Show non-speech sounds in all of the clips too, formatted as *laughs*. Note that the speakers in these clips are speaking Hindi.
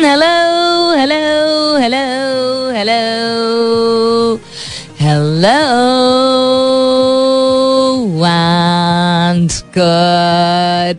Hello, hello, hello, hello, hello, and good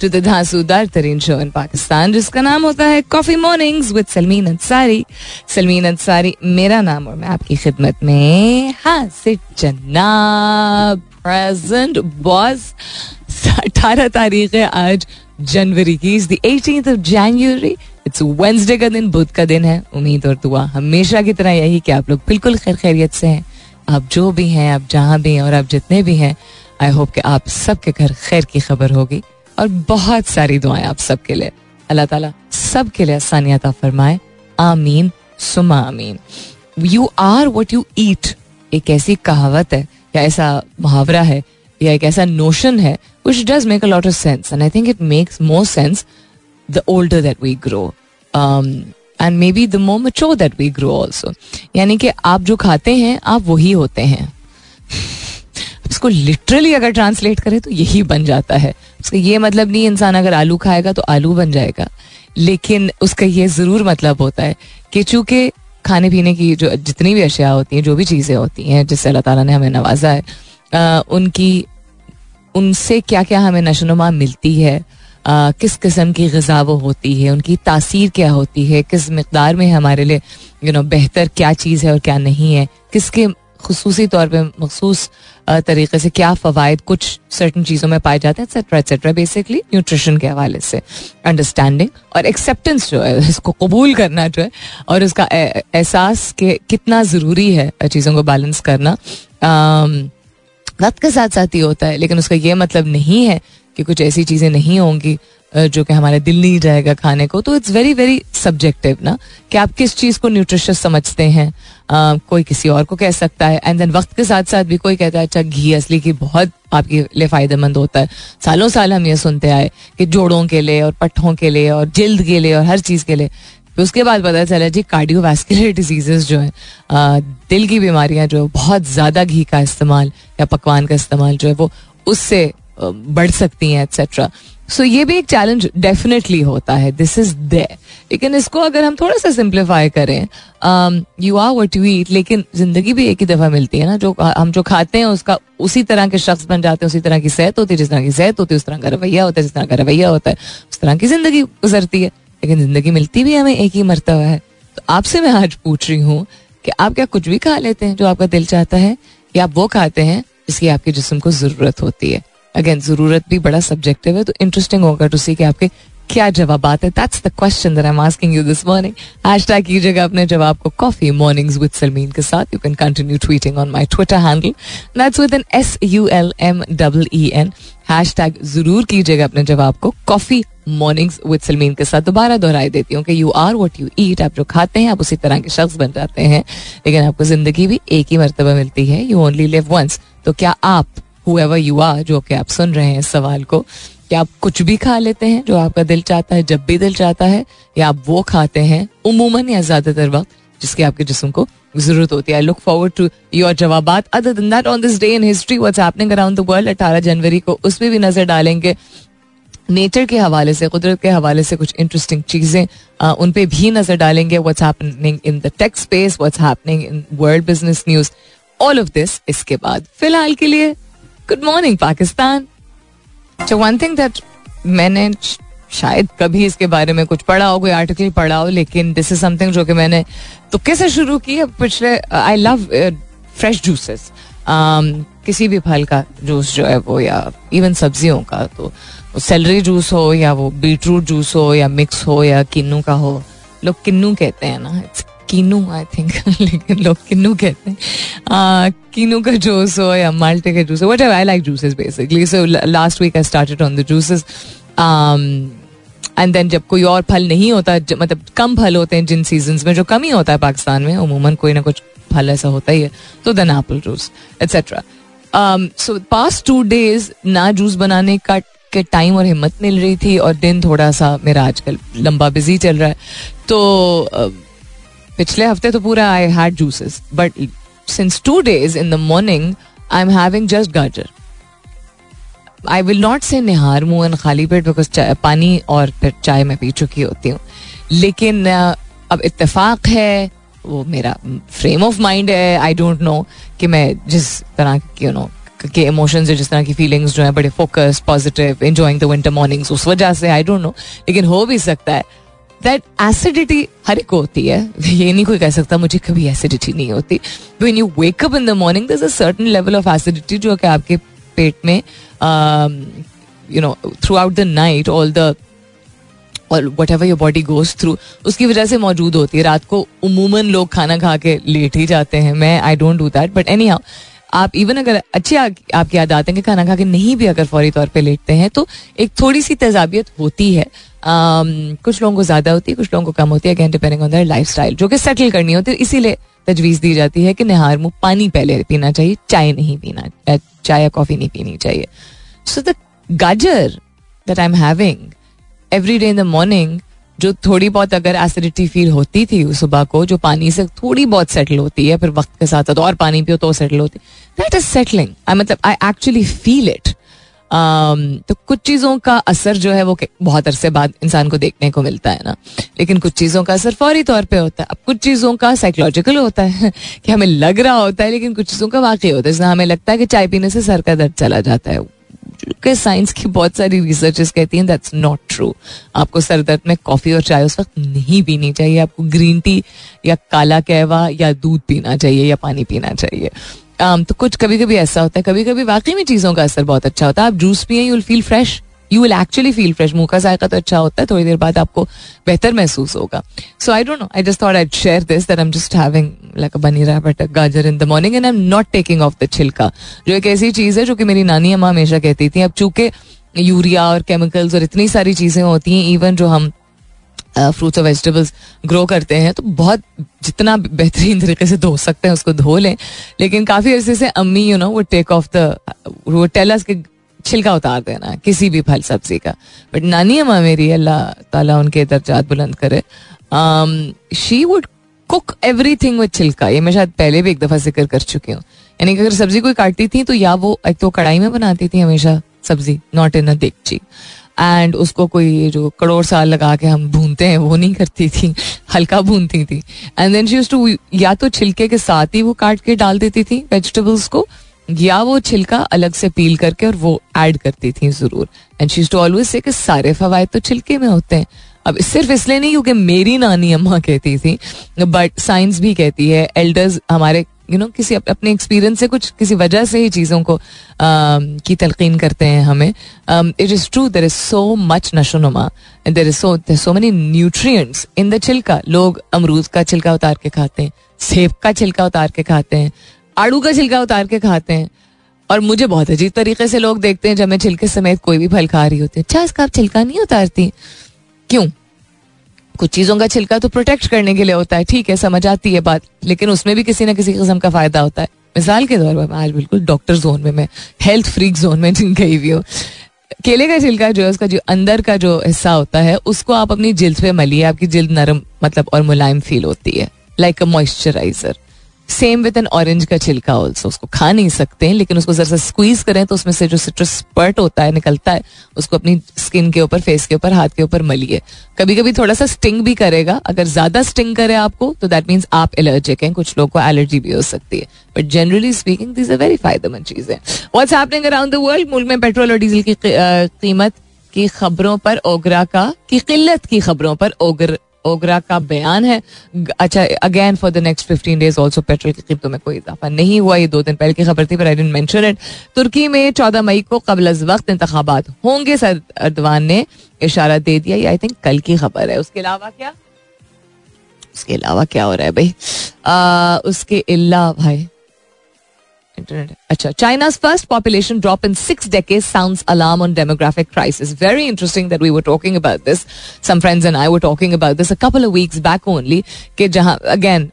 To the धांसूदार तरीन शो इन पाकिस्तान जिसका नाम होता है coffee mornings with Salmeen Ansari Salmeen Ansari मेरा नाम और मैं आपकी खिदमत में हासिर जनाब प्रेजेंट बॉस अठारह तारीख है आज, जनवरी की is the eighteen of January it's Wednesday का दिन, बुध का दिन है, उम्मीद और दुआ, हमेशा की तरह यही कि आप लोग बिल्कुल खैर खैरियत से हैं। आप जो भी हैं, आप जहाँ भी हैं और आप जितने भी हैं आई होप कि आप सबके घर खैर की खबर होगी। और बहुत सारी दुआएँ आप सबके लिए। अल्लाह ताला सबके लिए आसानियत फरमाए। आमीन सुमा आमीन। You are what you eat एक ऐसी कहावत है, या ऐसा मुहावरा है, या एक ऐसा नोशन है which does make a lot of sense and I think it makes more sense the older that we grow and maybe the more mature that we grow also यानी कि आप जो खाते हैं, आप वही होते हैं। इसको लिटरली अगर ट्रांसलेट करें तो यही बन जाता है। उसका ये मतलब नहीं इंसान अगर आलू खाएगा तो आलू बन जाएगा। लेकिन उसका ये ज़रूर मतलब होता है कि चूँकि खाने पीने की जो जितनी भी अशिया होती हैं जो भी चीज़ें होती हैं जिससे अल्लाह ताला ने हमें नवाजा है आ, उनकी उनसे क्या क्या हमें नशोनुमा मिलती है आ, किस किस्म की गज़ा वो होती है उनकी तासीर क्या होती है किस मकदार में हमारे लिए यू नो बेहतर क्या चीज़ है और क्या नहीं है किसके खसूसी तौर पर मखसूस तरीके से क्या फ़वाद कुछ सर्टन चीज़ों में पाए जाते हैं एक्सेट्रा एक्सेट्रा बेसिकली न्यूट्रिशन के हवाले से अंडरस्टैंडिंग और एक्सेप्टेंस जो है, इसको कबूल करना जो है और उसका एहसास के कितना ज़रूरी है चीज़ों को बैलेंस करना। वक्त के साथ साथ ही होता है, लेकिन उसका ये मतलब नहीं है कि कुछ ऐसी चीज़ें नहीं होंगी। जो कि हमारे दिल नहीं जाएगा खाने को तो इट्स वेरी वेरी सब्जेक्टिव ना, कि आप किस चीज़ को न्यूट्रिशियस समझते हैं। कोई किसी और को कह सकता है एंड देन वक्त के साथ साथ भी कोई कहता है अच्छा घी असली की बहुत आपके लिए फ़ायदेमंद होता है। सालों साल हम ये सुनते आए कि जोड़ों के लिए और पट्ठों के लिए और जल्द के लिए और हर चीज़ के लिए। उसके बाद पता चला, जी कार्डियोवैस्कुलर डिजीजेस *laughs* जो है दिल की बीमारियाँ जो बहुत ज़्यादा घी का इस्तेमाल या पकवान का इस्तेमाल जो है, वो उससे बढ़ सकती हैं एक्सेट्रा सो ये भी एक चैलेंज डेफिनेटली होता है. दिस इज़ दे लेकिन इसको अगर हम थोड़ा सा सिंप्लीफाई करें you are what you eat लेकिन ज़िंदगी भी एक ही दफ़ा मिलती है ना, जो हम जो खाते हैं, उसका उसी तरह के शख्स बन जाते हैं, उसी तरह की सेहत होती है, जिस तरह की सेहत होती है, उस तरह का रवैया होता है, जिस तरह का रवैया होता है, उस तरह की ज़िंदगी गुजरती है. लेकिन ज़िंदगी मिलती भी हमें एक ही मरतबा है. तो आपसे मैं आज पूछ रही हूँ कि आप क्या कुछ भी खा लेते हैं जो आपका दिल चाहता है, या आप वो खाते हैं जिसकी आपके जिसम को ज़रूरत होती है? अगेन ज़रूरत भी बड़ा सब्जेक्टिव है तो इंटरेस्टिंग होगा टू सी कि आपके क्या जवाब है। That's the question that I am asking you this morning hashtag कीजिएगा अपने जवाब को कॉफ़ी मॉर्निंग्स विद सलमीन के साथ। You can continue tweeting on my Twitter handle that's with N S U L M double E N hashtag ज़रूर कीजिएगा अपने जवाब को कॉफ़ी मॉर्निंग्स विद सलमीन के साथ। दोबारा दोहराई देती हूँ कि you are what you eat आप जो खाते हैं, आप उसी तरह के शख्स बन जाते हैं। लेकिन आपको ज़िंदगी भी एक ही मरतबा मिलती है। यू ओनली लिव वंस तो क्या आप हुएवर यू आर जो कि आप सुन रहे हैं इस सवाल को, कि आप कुछ भी खा लेते हैं, जो आपका दिल चाहता है, जब भी दिल चाहता है, या आप वो खाते हैं, उमूमन या ज़्यादातर वक्त, जिसकी आपके जिसम को ज़रूरत होती है। I look forward to your जवाब अदर दिन that on this day in history what's happening around the world अठारह जनवरी को उसमें भी नज़र डालेंगे। नेचर के हवाले से, कुदरत के हवाले से कुछ इंटरेस्टिंग चीज़ें उन पे भी नज़र डालेंगे। What's happening in the tech space what's happening in world business news all of this इसके बाद। फ़िलहाल के लिए good morning Pakistan one thing that मैंने शायद कभी इसके बारे में कुछ पढ़ा हो, कोई आर्टिकल पढ़ा हो, लेकिन दिस इज़ समथिंग जो कि मैंने तो कैसे शुरू की है? पिछले आई लव फ्रेश जूसेस किसी भी फल का जूस जो है वो, या इवन सब्जियों का तो सेलरी जूस हो, या वो बीटरूट जूस हो, या मिक्स हो, या किन्नू का हो। लोग किन्नू कहते हैं ना इट्स कीनू आई थिंक लेकिन लोग किन्नू कहते हैं। कीनू का जूस हो या माल्टे का जूस हो what I like juices basically so last week I started on the juices and then जब कोई और फल नहीं होता मतलब कम फल होते हैं जिन सीज़न में, जो कम ही होता है पाकिस्तान में, उमूमन कोई ना कुछ फल ऐसा होता ही है तो then apple juice etcetera so past two days ना जूस बनाने का, के टाइम और हिम्मत मिल रही थी, और दिन थोड़ा सा मेरा आजकल लंबा बिज़ी चल रहा है। तो पिछले हफ़्ते तो पूरा I had juices but since two days in the morning I am having just gajar I will not से निहार मुँह एंड खाली पेट बिकॉज़ पानी और फिर चाय मैं पी चुकी होती हूँ लेकिन अब इतफाक है वो मेरा फ्रेम ऑफ़ माइंड है आई डोंट नो कि मैं जिस तरह की यू नो के इमोशंस जिस तरह की फीलिंग्स जो है, बड़े focus positive enjoying the winter mornings उस वजह से आई डोंट नो लेकिन हो भी सकता है दैट एसिडिटी हर एक होती है। ये नहीं कोई कह सकता, मुझे कभी एसिडिटी नहीं होती। When you wake up in the morning there a certain level of acidity जो कि आपके पेट में you know throughout the night all the और whatever your body goes through उसकी वजह से मौजूद होती है। रात को उमूमन लोग खाना खा के लेट ही जाते हैं। मैं I don't do that but anyhow आप इवन अगर अच्छे आपकी याद आते हैं कि खाना खा के नहीं भी अगर फौरी तौर पे लेटते हैं तो एक थोड़ी सी तेजाबियत होती है। कुछ लोगों को ज़्यादा होती है, कुछ लोगों को कम होती है। Again depending on lifestyle जो कि सेटल करनी होती है, इसीलिए तजवीज दी जाती है कि निहार मुँह पानी पहले पीना चाहिए, चाय नहीं पीना चाय या कॉफ़ी नहीं पीनी चाहिए। So the gajar that I am having every day in the morning जो थोड़ी बहुत अगर एसिडिटी फील होती थी उस सुबह को, जो पानी से थोड़ी बहुत सेटल होती है, फिर वक्त के साथ और पानी पियो तो सेटल होती दैट इज़ सेटलिंग आई मतलब आई एक्चुअली फील इट तो कुछ चीज़ों का असर जो है वो बहुत अरसे बाद इंसान को देखने को मिलता है ना। लेकिन कुछ चीज़ों का असर फौरी तौर पे होता है। अब कुछ चीज़ों का साइकोलॉजिकल होता है *laughs* कि हमें लग रहा होता है, लेकिन कुछ चीज़ों का वाकई होता है। जैसे हमें लगता है कि चाय पीने से सर का दर्द चला जाता है। के साइंस की बहुत सारी रिसर्चेस कहती हैं दैट्स नॉट ट्रू आपको सर दर्द में कॉफ़ी और चाय उस वक्त नहीं पीनी चाहिए। आपको ग्रीन टी या काला कहवा या दूध पीना चाहिए या पानी पीना चाहिए। Um, तो कुछ कभी कभी ऐसा होता है कभी कभी वाकई में चीज़ों का असर बहुत अच्छा होता है। आप जूस पिए you will feel fresh you will actually feel fresh मुँह का जायका तो अच्छा होता है थोड़ी देर बाद आपको बेहतर महसूस होगा। So I don't know I just thought I share this that I am just having like a bunny रहा but gajar in the morning and I am not taking off the chhilka जो एक ऐसी चीज़ है जो कि मेरी नानी अम्मा हमेशा कहती थी। अब चूँकि यूरिया और केमिकल्स और इतनी सारी चीज़ें होती हैं इवन जो हम फ्रूट्स और वेजिटेबल्स ग्रो करते हैं तो बहुत जितना बेहतरीन तरीके से धो सकते हैं, उसको धो लें। लेकिन काफ़ी अरसे से अम्मी यू नो वो टेक ऑफ़ द वो टेलस के छिलका उतार देना, किसी भी फल, सब्ज़ी का। बट नानी अम्मा मेरी, अल्लाह ताला उनके दर्जात बुलंद करे she would cook everything with chhilka. ये मैं शायद पहले भी एक दफ़ा ज़िक्र कर चुकी हूँ। यानी कि अगर सब्ज़ी कोई काटती थी तो या वो, एक तो कढ़ाई में बनाती थी हमेशा सब्ज़ी नॉट इन अ देगची एंड उसको कोई जो करोड़ साल लगा के हम भूनते हैं, वो नहीं करती थी, हल्का भूनती थी। एंड देन शी टू या तो छिलके के साथ ही वो काट के डाल देती थी वेजिटेबल्स को, या वो छिलका अलग से पील करके और वो ऐड करती थी ज़रूर। And she to always say कि सारे फवायद तो छिलके में होते हैं। अब सिर्फ़ इसलिए नहीं, क्योंकि मेरी नानी अम्मा कहती थी बट साइंस भी कहती है एल्डर्स हमारे यू नो किसी अपने एक्सपीरियंस से कुछ, किसी वजह से ही चीज़ों को की तलकीन करते हैं हमें। It is true there is so much नशोनुमा there is so there so many nutrients in the chhilka लोग अमरूद का छिलका उतार के खाते हैं, सेब का छिलका उतार के खाते हैं, आड़ू का छिलका उतार के खाते हैं। और मुझे बहुत अजीब तरीके से लोग देखते हैं जब मैं छिलके समेत कोई भी फल खा रही होती है। अच्छा इसका आप छिलका नहीं उतारती। क्यों? कुछ चीज़ों का छिलका तो प्रोटेक्ट करने के लिए होता है। ठीक है, समझ आती है बात, लेकिन उसमें भी किसी ना किसी किस्म का फ़ायदा होता है। मिसाल के तौर पर, आज बिल्कुल डॉक्टर जोन में, मैं हेल्थ फ्रीक जोन में जिन गई हुई हूँ। केले का छिलका जो है, उसका जो अंदर का जो हिस्सा होता है, उसको आप अपनी जिल्द पे मलिए, आपकी जिल्द नरम मतलब और मुलायम फील होती है like a moisturiser same with an orange का छिलका ऑल्सो उसको खा नहीं सकते हैं, लेकिन उसको जरा सा स्क्वीज करें तो उसमें से जो सिट्रस स्पर्ट होता है, निकलता है, उसको अपनी स्किन के ऊपर फेस के ऊपर, हाथ के ऊपर मलिए। कभी कभी थोड़ा सा स्टिंग भी करेगा। अगर ज़्यादा स्टिंग करे आपको तो दैट मीन्स आप एलर्जिक हैं। कुछ लोगों को एलर्जी भी हो सकती है। But generally speaking this very फ़ायदेमंद चीज़ है। What's happening around the world मुल्क में पेट्रोल और डीजल की कीमत की खबरों पर ओगरा का, की किल्लत की खबरों पर ओगर ओगरा का बयान है। अच्छा again for the next fifteen days also petrol की कीमतों में कोई इजाफा नहीं हुआ। ये दो दिन पहले की खबर थी पर आई डेंट मेंशन इट तुर्की में चौदह मई को कबल अज वक्त इंतबात होंगे सर अर्दवान ने इशारा दे दिया। ये आई थिंक कल की खबर है। उसके अलावा क्या? उसके अलावा क्या हो रहा है भाई? आ, उसके अलावा भाई इंटरनेट अच्छा China's first population drop in six decades sound alarm on demographic crisis very interesting that we were talking about this some friends and I were talking about this a couple of weeks back only कि जहाँ अगेन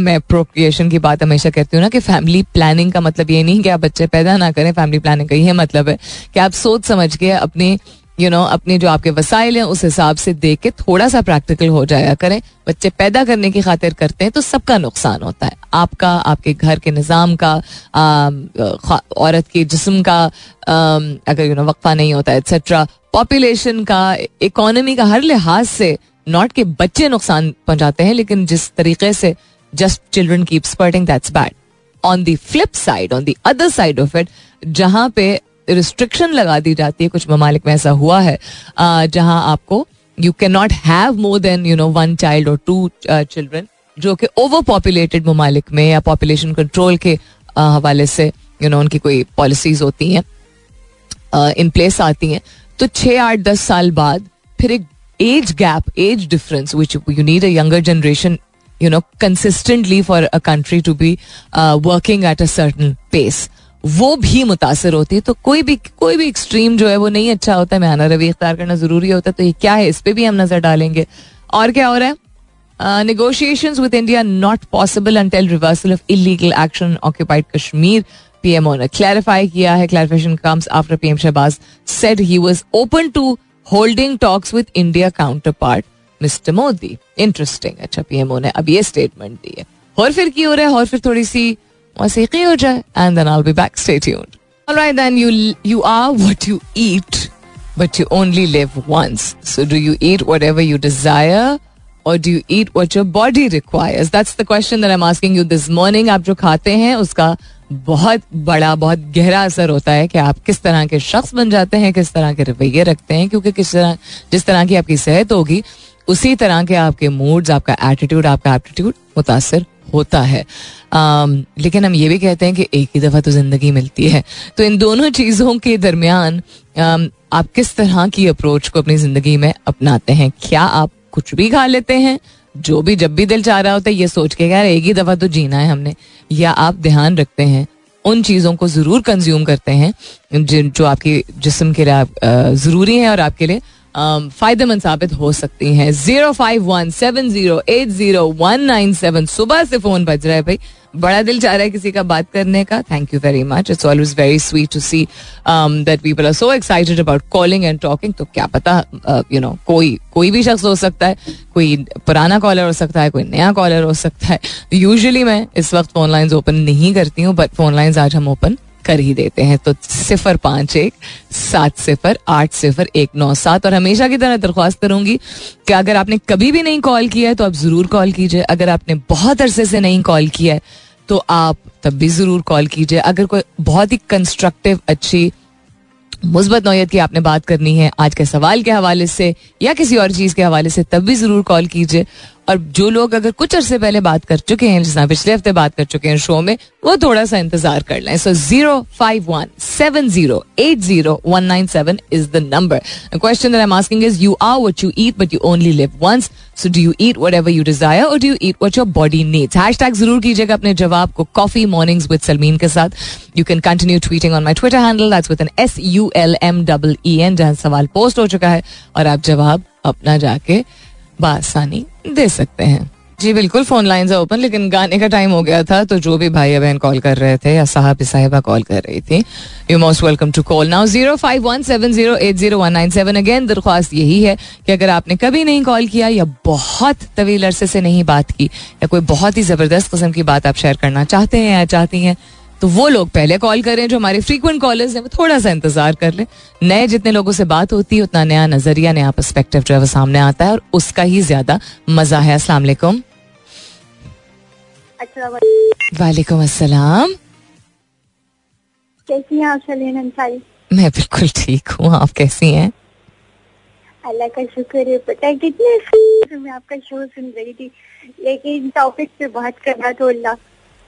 मैं प्रोक्रिएशन की बात हमेशा कहती हूँ ना कि फैमिली प्लानिंग का मतलब ये नहीं कि आप बच्चे पैदा ना करें फैमिली प्लानिंग का ये मतलब है कि आप सोच समझ के अपनी यू नो अपने जो आपके वसाइल हैं, उस हिसाब से देख के थोड़ा सा प्रैक्टिकल हो जाया करें। बच्चे पैदा करने की खातिर करते हैं तो सबका नुकसान होता है। आपका, आपके घर के निज़ाम का औरत के जिस्म का अगर यू नो वक्फा नहीं होता एक्सेट्रा पॉपुलेशन का इकोनॉमी का हर लिहाज से नॉट के बच्चे नुकसान पहुंचाते हैं, लेकिन जिस तरीके से just children keep spurting that's bad on flip side on the other side of it जहाँ पे रिस्ट्रिक्शन लगा दी जाती है कुछ ममालिक में ऐसा हुआ है जहाँ आपको you can not have more than you know one child और टू चिल्ड्रन जो कि ओवर पॉपुलेटेड ममालिक में या पॉपुलेशन कंट्रोल के हवाले से यू नो उनकी कोई पॉलिसीज़ होती हैं इन प्लेस आती हैं तो छः आठ दस साल बाद फिर एक age gap age difference which you need a younger generation you know consistently for a country to be working at a certain pace वो भी मुतासर होती है तो कोई भी कोई भी एक्सट्रीम जो है वो नहीं अच्छा होता है। मैं रवि इख्तार करना ज़रूरी होता है तो ये क्या है? इस पर भी हम नज़र डालेंगे। और क्या हो रहा है? Negotiations with India not possible until reversal of illegal action occupied Kashmir PMO ने क्लैरिफाई किया है clarification comes after PM Shahbaz said he was open to holding talks with India counterpart Mister Modi interesting अच्छा पीएमओ ने अब ये स्टेटमेंट दी है और फिर की हो रहा है और फिर थोड़ी सी मौसीकी हो जाए and then I be back stay tuned Alright then you you are what you eat but you only live once. So do you eat whatever you desire or do you eat what your body requires? That's the question that I'm asking you this morning. आप जो खाते हैं उसका बहुत बड़ा बहुत गहरा असर होता है कि आप किस तरह के शख्स बन जाते हैं किस तरह के रवैये रखते हैं क्योंकि किस तरह जिस तरह की आपकी सेहत होगी उसी तरह के आपके मूड्स आपका एटीट्यूड आपका एप्टीट्यूड मुतासर होता है। आम, लेकिन हम ये भी कहते हैं कि एक ही दफ़ा तो ज़िंदगी मिलती है। तो इन दोनों चीज़ों के दरमियान आप किस तरह की अप्रोच को अपनी ज़िंदगी में अपनाते हैं? क्या आप कुछ भी खा लेते हैं? जो भी जब भी दिल चाह रहा होता है ये सोच के यार एक ही दफ़ा तो जीना है हमने। या आप ध्यान रखते हैं उन चीज़ों को ज़रूर कंज्यूम करते हैं जो आपकी जिसम के लिए ज़रूरी है और आपके लिए फ़ायदेमंद साबित हो सकती हैं। Zero five one seven zero eight zero one nine seven. सुबह से फ़ोन बज रहा है भाई। बड़ा दिल चाह रहा है किसी का बात करने का। Thank you very much it's always very sweet to see that people are so excited about calling and talking तो क्या पता यू नो कोई कोई भी शख्स हो सकता है, कोई पुराना कॉलर हो सकता है, कोई नया कॉलर हो सकता है। यूजुअली मैं इस वक्त फ़ोन लाइन्स ओपन नहीं करती हूँ बट फ़ोन लाइन्स आज हम ओपन कर ही देते हैं। तो सिफर पाँच एक, सात सिफर, आठ सिफर, एक नौ सात। और हमेशा की तरह दरख्वास्त करूँगी कि अगर आपने कभी भी नहीं कॉल किया है तो आप ज़रूर कॉल कीजिए। अगर आपने बहुत अरसे से नहीं कॉल किया है तो आप तब भी ज़रूर कॉल कीजिए। अगर कोई बहुत ही कंस्ट्रक्टिव अच्छी, मुस्बत नौयत की आपने बात करनी है, आज के सवाल के हवाले से या किसी और चीज़ के हवाले से, तब भी ज़रूर कॉल कीजिए। और जो लोग अगर कुछ अरसे पहले बात कर चुके हैं जिसना पिछले हफ़्ते बात कर चुके हैं शो में, वो थोड़ा सा इंतज़ार कर लें। So zero five one seven zero eight zero one nine seven is the number question that I am asking is you are what you eat but you only live once so do you eat what you desire और do you eat what your body needs hash ज़रूर कीजिएगा अपने जवाब को कॉफ़ी मॉर्निंग्स विद सलमीन के साथ you can continue tweeting on my Twitter handle that's with N S U L M double E N जहाँ सवाल पोस्ट हो चुका है, और आप जवाब अपना जाके बासानी दे सकते हैं। जी, बिल्कुल फ़ोन लाइन ओपन लेकिन गाने का टाइम हो गया था तो जो भी भाई बहन कॉल कर रहे थे, या साहब साहिबा कॉल कर रही थी you most welcome to call now zero five one seven zero eight zero one nine seven again दरख्वास्त यही है कि अगर आपने कभी नहीं कॉल किया, या बहुत तवील अरसे से नहीं बात की, या कोई बहुत ही ज़बरदस्त किस्म की बात आप शेयर करना चाहते हैं या चाहती हैं तो वो लोग पहले कॉल करें जो हमारे फ्रीक्वेंट कॉलर्स हैं वो थोड़ा सा इंतज़ार कर लें। नए जितने लोगों से बात होती है उतना नया नज़रिया नया पर्सपेक्टिव जो है वो सामने आता है और उसका ही ज़्यादा मज़ा है। अस्सलाम वालेकुम। वालेकुम अस्सलाम। कैसी हैं आप सलीन अंसारी मैं बिल्कुल ठीक हूँ। आप कैसी हैं? अल्लाह का शुक्र है। पता है कितने मैं आपका शो सुन रही थी। लेकिन टॉपिक पे बात करना तो अल्लाह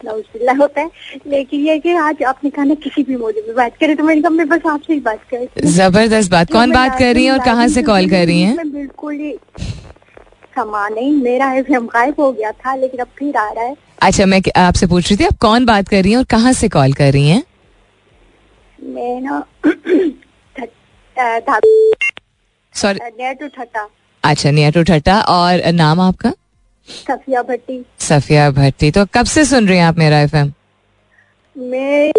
होता है। लेकिन ये कि आज आपने कहा ना किसी भी मौजूद में बात करें तो मैंने कहा मैं बस आपसे ही बात कर। ज़बरदस्त बात। कौन बात कर रही है और कहाँ से कॉल कर रही है। बिल्कुल ही समा नहीं मेरा एफ़ गायब हो गया था लेकिन अब फिर आ रहा है। अच्छा मैं आपसे पूछ रही थी आप कौन बात कर रही हैं और कहाँ से कॉल कर रही हैं? मैं ना सॉरी नियर टू ठटा अच्छा नियर टू ठटा और नाम आपका? सफिया भट्टी। सफिया भट्टी तो कब से सुन रही हैं आप मेरा एफएम? मैं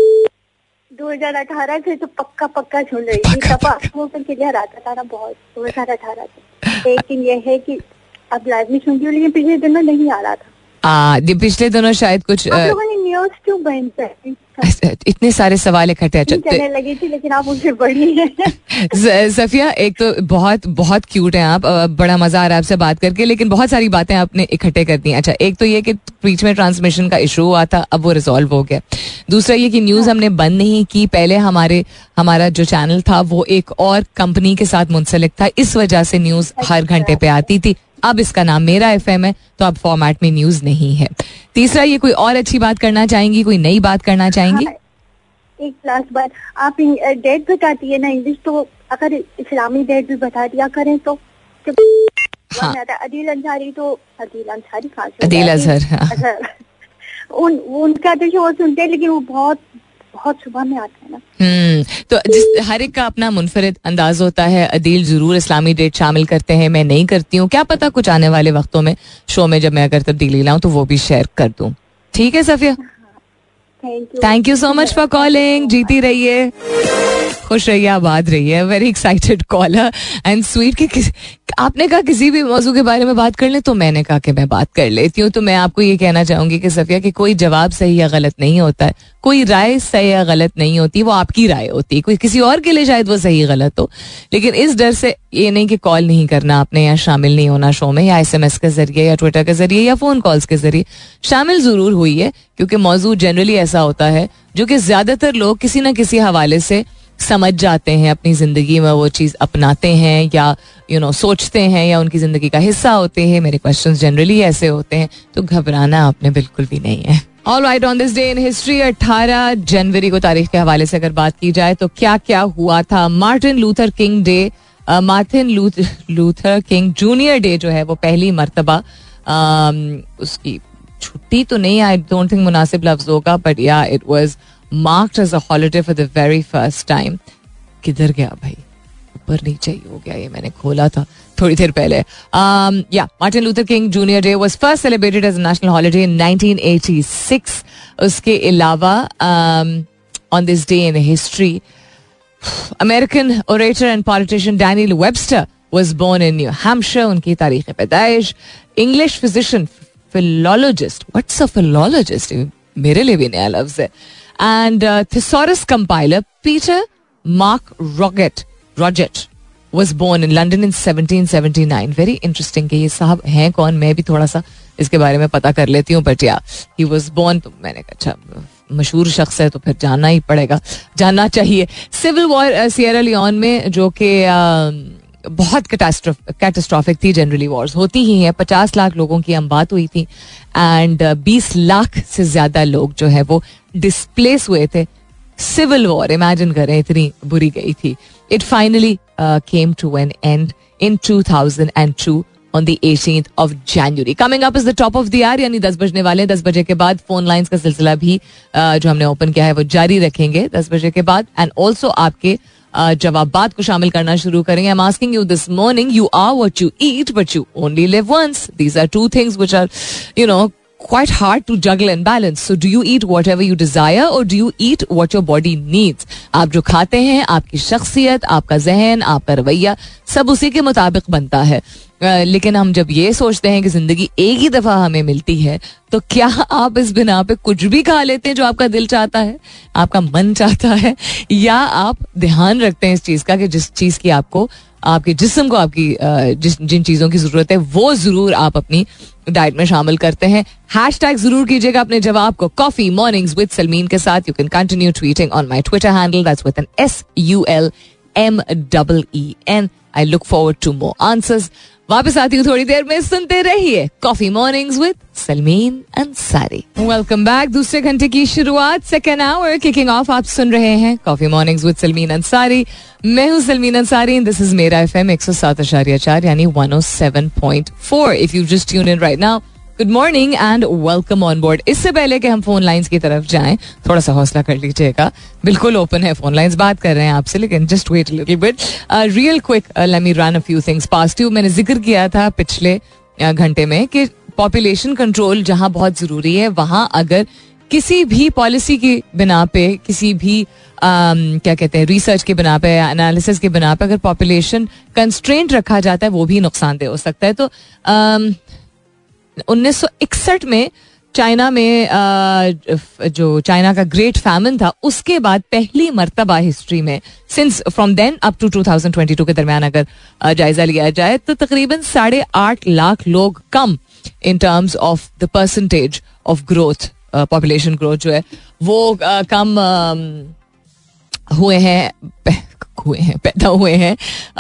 2018 से तो पक्का पक्का सुन रही थी तब आपको पर क्लियर आता था ना बहुत 2018 से। लेकिन यह है कि अब लाइव में सुन रही हूँ लेकिन पिछले दिन में नहीं आ रहा था। पिछले दिनों शायद कुछ आप लोगों ने न्यूज़ क्यों बंद कर इतने सारे सवाल इकट्ठे अच्छा चलने लगी थी लेकिन आप उनसे बड़ी हैं। *laughs* सफिया एक तो बहुत बहुत क्यूट हैं आप बड़ा मज़ा आ रहा है आपसे बात करके लेकिन बहुत सारी बातें आपने इकट्ठे कर दी अच्छा एक तो ये कि बीच में ट्रांसमिशन का इशू हुआ था अब वो रिजॉल्व हो गया। दूसरा ये कि न्यूज़ हमने बंद नहीं की पहले हमारे हमारा जो चैनल था वो एक और कंपनी के साथ मुंसलिक था इस वजह से न्यूज़ हर घंटे पे आती थी। अब इसका नाम मेरा एफएम है तो अब फॉर्मेट में न्यूज़ नहीं है तीसरा ये कोई और अच्छी बात करना चाहेंगी कोई नई बात करना चाहेंगी हाँ, एक लास्ट बात आप डेट बताती है ना इंग्लिश तो अगर इस्लामी डेट भी बता दिया करें तो हाँ। अदील अंसारी तो अदील अंसारी अदील? अजहर, हाँ। अजहर। उन उनका तो शो सुनते हैं लेकिन वो बहुत बहुत सुबह में आते हैं ना। हम्म तो जिस हर एक का अपना मुनफरद अंदाज होता है अदील ज़रूर इस्लामी डेट शामिल करते हैं मैं नहीं करती हूँ। क्या पता कुछ आने वाले वक्तों में शो में जब मैं अगर तब्दीली लाऊं तो वो भी शेयर कर दूँ। ठीक है Safiya? Thank you so much for calling जीती रहिए। खुश रहिए आबाद रहिए। Very excited caller and sweet के किस, आपने कहा किसी भी मौजू के बारे में बात कर ले तो मैंने कहा कि मैं बात कर लेती हूँ। तो मैं आपको ये कहना चाहूँगी कि सफिया कि कोई जवाब सही या गलत नहीं होता है। कोई राय सही या गलत नहीं होती वो आपकी राय होती कोई किसी और के लिए शायद वो सही गलत हो। लेकिन इस डर से ये नहीं कि कॉल नहीं करना आपने या शामिल नहीं होना शो में या एसएमएस के ज़रिए या ट्विटर के ज़रिए या फ़ोन कॉल्स के ज़रिए। शामिल ज़रूर हुई है क्योंकि मौजू जनरली ऐसा होता है जो कि ज़्यादातर लोग किसी ना किसी हवाले से समझ जाते हैं अपनी ज़िंदगी में वो चीज़ अपनाते हैं या यू you नो know, सोचते हैं या उनकी ज़िंदगी का हिस्सा होते हैं। मेरे क्वेश्चन जनरली ऐसे होते हैं तो घबराना आपने बिल्कुल भी नहीं है। All right on this day in history 18 जनवरी को तारीख के हवाले से अगर बात की जाए तो क्या क्या हुआ था? Martin Luther King Day Martin Luther King Junior Day जो है वो पहली मरतबा उसकी छुट्टी तो नहीं आई डोंट थिंक मुनासिब लफ्ज होगा बट या it was marked as a holiday for the very first time किधर गया भाई? ऊपर नीचे ही हो गया ये, मैंने खोला था थोड़ी देर पहले। या Martin Luther King Junior Day was first celebrated as national holiday in 1986 उसके अलावा on this day in history American orator and politician Daniel Webster was born in New Hampshire. उनकी तारीख पैदाइश। English physician philologist what's a philologist मेरे लिए भी नया लफ्ज है। And thesaurus compiler Peter Mark rocket Roget was born in London in 1779. Very interesting कि ये साहब हैं कौन? मैं भी थोड़ा सा इसके बारे में पता कर लेती हूँ बट या ही वॉज़ बोर्न मैंने अच्छा मशहूर शख्स है तो फिर जानना ही पड़ेगा, जानना चाहिए. सिविल वॉर सियरा लियोन में जो कि बहुत कैटास्ट्रॉफिक थी जनरली वॉर्स होती ही हैं। पचास लाख लोगों की हम बात हुई थी। एंड बीस लाख से ज़्यादा लोग जो है वो डिस्प्लेस हुए थे। सिविल वॉर इमेजिन करें इतनी बुरी गई थी। It finally came to an end in 2002 on the eighteen of January coming up is the top of the hour यानी दस बजने वाले दस बजे के बाद फ़ोन लाइंस का सिलसिला भी uh, जो हमने ओपन किया है वो जारी रखेंगे दस बजे के बाद। एंड ऑल्सो आपके जवाब बात को शामिल करना शुरू करेंगे। I am asking you this morning you are what you eat but you only live once these are two things which are you know quite hard to juggle and balance. So do you eat whatever you desire or do you eat what your body needs? आप जो खाते हैं, आपकी शख्सियत, आपका जहन, आपका रवैया, सब उसी के मुताबिक बनता है लेकिन हम जब ये सोचते हैं कि ज़िंदगी एक ही दफ़ा हमें मिलती है तो क्या आप इस बिना पे कुछ भी खा लेते हैं जो आपका दिल चाहता है आपका मन चाहता है या आप ध्यान रखते हैं इस चीज़ का कि जिस चीज़ की आपको आपके जिसम को, आपकी जिस, जिन चीज़ों की ज़रूरत है, वो ज़रूर आप अपनी डाइट में शामिल करते हैं। हैश टैग ज़रूर कीजिएगा अपने जवाब को। कॉफ़ी मॉर्निंग्स विद सलमीन के साथ। You can continue tweeting on my Twitter handle that's with N S U L M double E N I look forward to more answers वापस आती हूँ थोड़ी देर में। सुनते रहिए coffee mornings with Salmeen Ansari welcome back दूसरे घंटे की शुरुआत सेकेंड आवर किकिंग ऑफ़ आप सुन रहे हैं coffee mornings with Salmeen Ansari मैं हूँ सलमीन अंसारी दिस इज़ मेरा एफ़ एम एक सौ सात आचार्य चार, यानी one o seven point four if you just tune in right now good morning and welcome on board इससे पहले कि हम फ़ोन लाइंस की तरफ़ जाएँ थोड़ा सा हौसला कर लीजिएगा। बिल्कुल ओपन है फ़ोन लाइंस बात कर रहे हैं आपसे, लेकिन just wait little bit real quick let me run a few things past you मैंने ज़िक्र किया था पिछले घंटे में कि पॉपुलेशन कंट्रोल जहाँ बहुत ज़रूरी है, वहाँ अगर किसी भी पॉलिसी की बिना पे, किसी भी क्या कहते हैं रिसर्च के बिना पे एनालिसिस के बिना पे अगर पॉपुलेशन कंस्ट्रेंट रखा जाता है, वो भी नुकसानदेह हो सकता है। तो उन्नीस में चाइना में जो चाइना का ग्रेट फैमिन था, उसके बाद पहली मरतबा हिस्ट्री में since from then up to 2022 के दरमियान अगर जायजा लिया जाए तो तकरीबन साढ़े आठ लाख लोग कम in terms of the percentage of growth population growth जो है, वो कम हुए हैं हुए हैं पैदा हुए हैं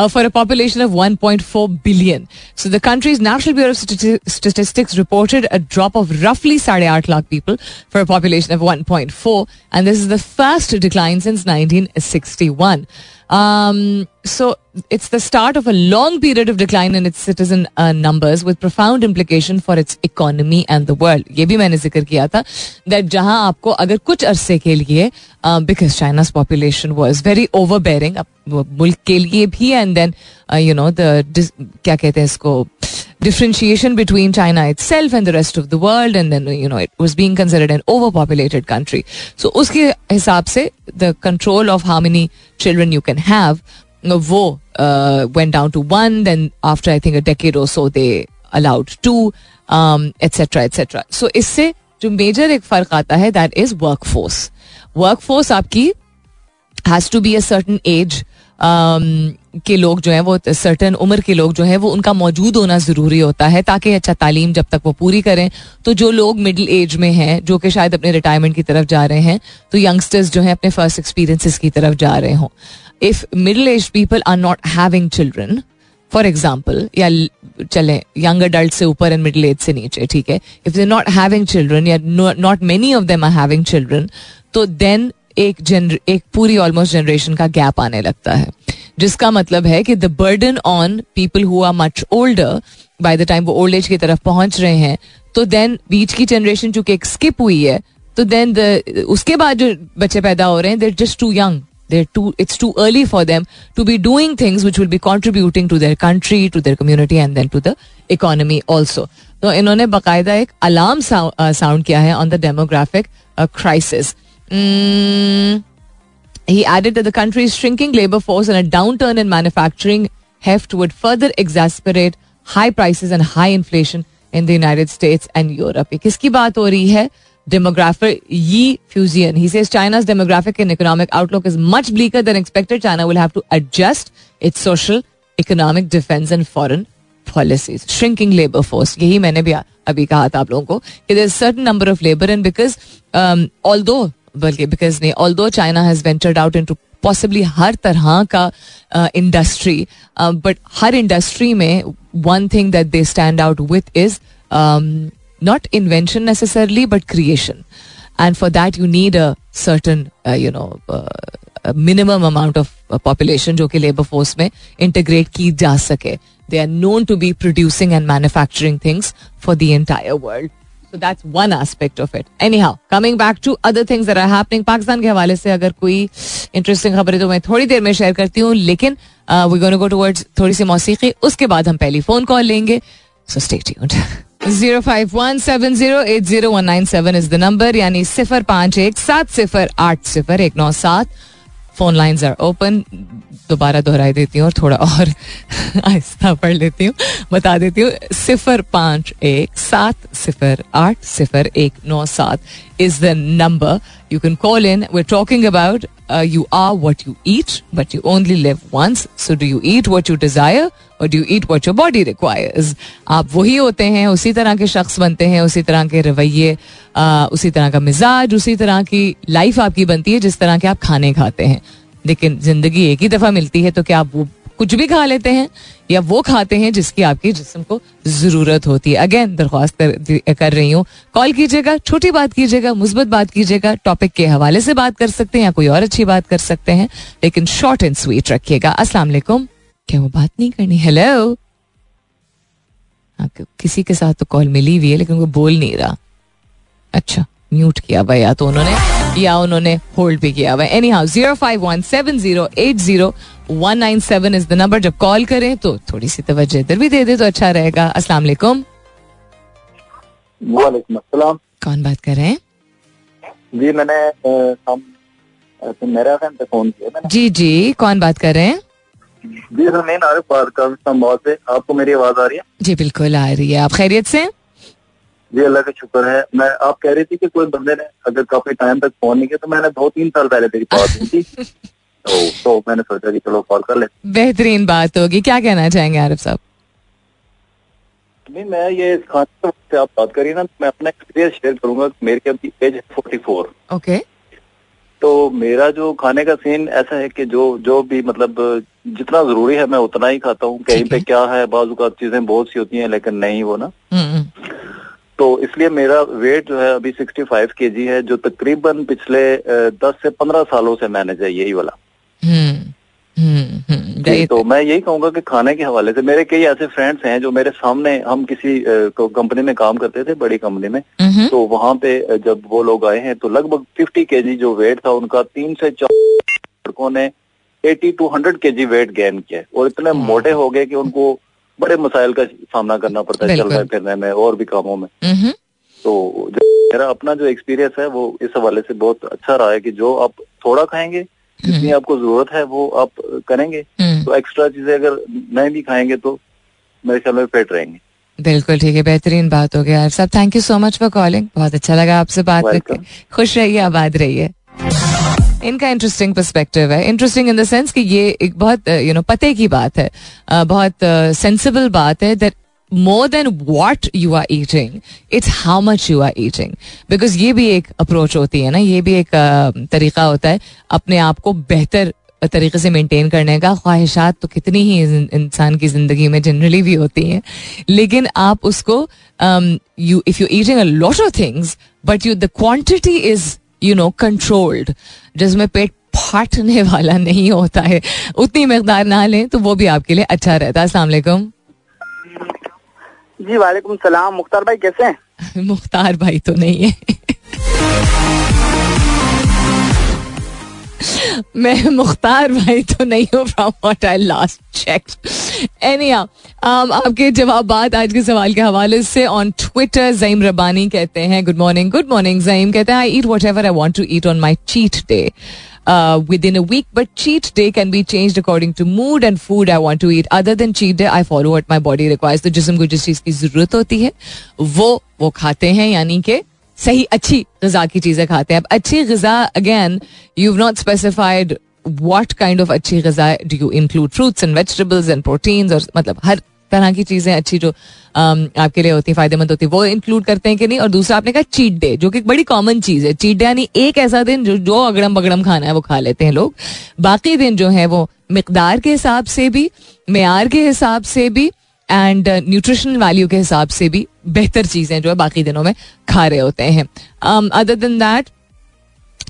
for a population of 1.4 billion so the country's national bureau of statistics reported a drop of रफली साढ़े आठ lakh people for a population of 1.4 and this is the first decline since 1961 Um, so it's the start of a long period of decline in its citizen uh, numbers with profound implication for its economy and the world. ये भी मैंने जिक्र किया था that जहां आपको अगर कुछ अरसे के लिए because China's population was very overbearing मुल्क के लिए भी and then you know the क्या कहते हैं इसको differentiation between China itself and the rest of the world, and then you know it was being considered an overpopulated country. So उसके हिसाब से the control of how many children you can have वो uh, went down to one. Then after I think a decade or so they allowed two, um, etc. etc. So इससे जो मेजर एक फर्क आता है that is work force work force आपकी has to be a certain age के लोग जो हैं वो सर्टन उम्र के लोग जो हैं वो उनका मौजूद होना ज़रूरी होता है ताकि अच्छा तालीम जब तक वो पूरी करें। तो जो लोग मिडिल एज में हैं, जो कि शायद अपने रिटायरमेंट की तरफ़ जा रहे हैं तो यंगस्टर्स जो हैं अपने फ़र्स्ट एक्सपीरियंसिस की तरफ़ जा रहे हों। If middle age people are not having children for example या चले यंग अडल्ट से ऊपर एंड मिडिल एज से नीचे, ठीक है? If they not having children या not many of them are having children तो देन एक जनर एक पूरी ऑलमोस्ट जनरेशन का गैप आने लगता है। जिसका मतलब है कि the burden on people who are much older by the time वो ओल्ड एज की तरफ़ पहुँच रहे हैं तो देन बीच की जनरेशन चूँकि एक स्किप हुई है तो देन द उसके बाद जो बच्चे पैदा हो रहे हैं there just too young they're too, it's too early for them to be doing things which will be contributing to their country to their community, and then to the economy also. तो इन्होंने बाकायदा एक अलार्म साउंड किया है on the demographic crisis Mm, he added that the country's shrinking labor force and a downturn in manufacturing heft would further exacerbate high prices and high inflation in the United States and Europe. किसकी बात हो रही है demographer Yi Fuzian. He says China's demographic and economic outlook is much bleaker than expected. China will have to adjust its social, economic, defense and foreign policies. Shrinking labor force. यही मैंने भी अभी कहा था आप लोगों को कि there's a certain number of labor and because um, although बल्कि because नहीं although China has ventured out into possibly हर तरह का इंडस्ट्री बट हर इंडस्ट्री में one thing that they stand out with is not invention necessarily but creation and for that you need a certain you know minimum amount of population जो कि लेबर फोर्स में इंटीग्रेट की जा सके. They are known to be producing and manufacturing things for the entire world So that's one aspect of it. Anyhow, coming back to other things that are happening, Pakistan के हवाले से अगर कोई इंटरेस्टिंग खबर है तो मैं थोड़ी देर में शेयर करती हूँ लेकिन वी गोना गो टुवर्ड्स थोड़ी सी मौसीकी उसके बाद हम पहली फ़ोन कॉल लेंगे। So stay tuned zero five one seven zero eight zero one nine seven is the number यानी सिफर पाँच एक सात सिफर आठ सिफर एक नौ सात। फ़ोन लाइन आर ओपन दोबारा दोहराई देती हूँ और थोड़ा और *laughs* आहिस्ता पढ़ लेती हूँ। बता देती हूँ, सिफर पाँच एक, सात सिफर आठ, सिफर एक, नौ, सात is the number you can call in we're talking about uh, are what you eat but you only live once so do you eat what you desire और do eat what your body requires आप वही होते हैं उसी तरह के शख्स बनते हैं उसी तरह के रवैये उसी तरह का मिजाज उसी तरह की लाइफ आपकी बनती है जिस तरह के आप खाने खाते हैं। लेकिन ज़िंदगी एक ही दफ़ा मिलती है तो क्या आप वो कुछ भी खा लेते हैं? या वो खाते हैं जिसकी आपके जिसम को ज़रूरत होती है। अगेन दरख्वास्त कर, कर रही हूँ। कॉल कीजिएगा छोटी बात कीजिएगा मुस्बत बात कीजिएगा टॉपिक के हवाले से बात कर सकते हैं या कोई और अच्छी बात कर सकते हैं लेकिन शॉर्ट एंड स्वीट रखिएगा। वालेकुम। क्या वो बात नहीं करनी? हेलो हाँ किसी के साथ तो कॉल मिली हुई है लेकिन वो बोल नहीं रहा। अच्छा म्यूट किया हुआ या तो उन्होंने या उन्होंने होल्ड भी किया हुआ anyhow zero five one seven zero eight zero one nine seven is the number जब कॉल करें तो थोड़ी सी तवज्जो इधर भी दे दे तो अच्छा रहेगा। अस्सलाम वालेकुम वालेकुम अस्सलाम। कौन बात कर रहे हैं? जी मैंने हम तो मेरा फ़ैन फ़ोन किया जी जी। कौन बात कर रहे हैं? जी सर मैं नारिफ बात कर से। आपको मेरी आवाज़ आ रही है? जी बिल्कुल आ रही है। आप खैरियत से? जी अल्लाह का शुक्र है। मैं आप कह रही थी कि कोई बंदे ने अगर काफ़ी टाइम तक फ़ोन नहीं किया तो मैंने दो तीन साल पहले तेरी बात हुई थी। *laughs* तो तो मैंने सोचा कि चलो कॉल कर ले बेहतरीन बात होगी। क्या कहना चाहेंगे आरिफ साहब? नहीं मैं ये इस खाने से आप बात करिए ना मैं अपना एक्सपीरियंस शेयर करूँगा मेरी अभी एज फोर्टी फोर ओके तो मेरा जो खाने का सीन ऐसा है कि जो जो भी मतलब जितना ज़रूरी है मैं उतना ही खाता हूँ। कहीं पे क्या है बाजू का चीज़ें बहुत सी होती हैं लेकिन नहीं वो ना। हम्म, तो इसलिए मेरा वेट जो है अभी 65 केजी है जो तकरीबन पिछले दस से 15 सालों से मैनेज है यही वाला। हम्म, जी, तो मैं यही कहूँगा कि खाने के हवाले से मेरे कई ऐसे फ्रेंड्स हैं जो मेरे सामने हम किसी कंपनी में काम करते थे बड़ी कंपनी में। तो वहाँ पे जब वो लोग आए हैं तो लगभग 50 केजी जो वेट था उनका तीन से चार लड़कों ने eighty to 100 KG weight gain किया और इतने हम्म। मोटे हो गए कि उनको बड़े मसाइल का सामना करना पड़ता है बिल्कुल। चलने फिरने में और भी कामों में। तो मेरा अपना जो एक्सपीरियंस है वो इस हवाले से बहुत अच्छा रहा है कि जो आप थोड़ा खाएँगे जितनी आपको ज़रूरत है वो आप करेंगे। हम्म, तो एक्स्ट्रा चीज़ें अगर नहीं भी खाएँगे तो मेरे ख्याल में फिट रहेंगे। बिल्कुल ठीक है बेहतरीन बात हो गया। साहब thank you so much for calling बहुत अच्छा लगा आपसे बात करके। खुश रहिए आबाद रहिए। इनका इंटरेस्टिंग पर्सपेक्टिव है। इंटरेस्टिंग इन द सेंस कि ये एक बहुत यू नो पते की बात है। बहुत सेंसिबल बात है that more than what you are eating it's how much you are eating because ये भी एक अप्रोच होती है ना, ये भी एक तरीका होता है अपने आप को बेहतर तरीके से मेंटेन करने का। ख्वाहिशात तो कितनी ही इंसान की ज़िंदगी में जनरली भी होती हैं। लेकिन आप उसको you if you eating a lot of things but you the quantity is you know controlled जिसमें पेट फाटने वाला नहीं होता है, उतनी मकदार ना लें तो वो भी आपके लिए अच्छा रहता है। वालेकुम। जी वालेकुम सलाम। मुख्तार भाई कैसे हैं? *laughs* मुख्तार भाई तो नहीं है। *laughs* मैं मुख्तार भाई तो नहीं हूँ from what I last check any आपके जवाब आज के सवाल के हवाले से ऑन ट्विटर जईम रबानी कहते हैं good morning good morning Zaim कहते हैं I eat whatever I want to eat on my cheat day within a week, but cheat day can be changed according to mood and food I want to eat. Other than cheat day, I follow what my body requires. तो जिसम को जिस चीज़ की ज़रूरत होती है वो वो खाते हैं यानी कि सही अच्छी गजा की चीज़ें खाते हैं। अब अच्छी गजा again you not specified what kind of अच्छी गजा do you include fruits and vegetables and proteins और मतलब हर तरह की चीज़ें अच्छी जो um, आपके लिए होती है फ़ायदेमंद होती है वो इंक्लूड करते हैं कि नहीं? और दूसरा आपने कहा चीट डे जो कि बड़ी कॉमन चीज़ है। चीट डे यानी एक ऐसा दिन जो जो अगड़म बगड़म खाना है वो खा लेते हैं लोग। बाकी दिन जो है वो मकदार के हिसाब से भी मैार के हिसाब से भी एंड न्यूट्रिशन वैल्यू के हिसाब से भी। बेहतर चीज़ें जो है बाकी दिनों में खा रहे होते हैं। अदर देन दैट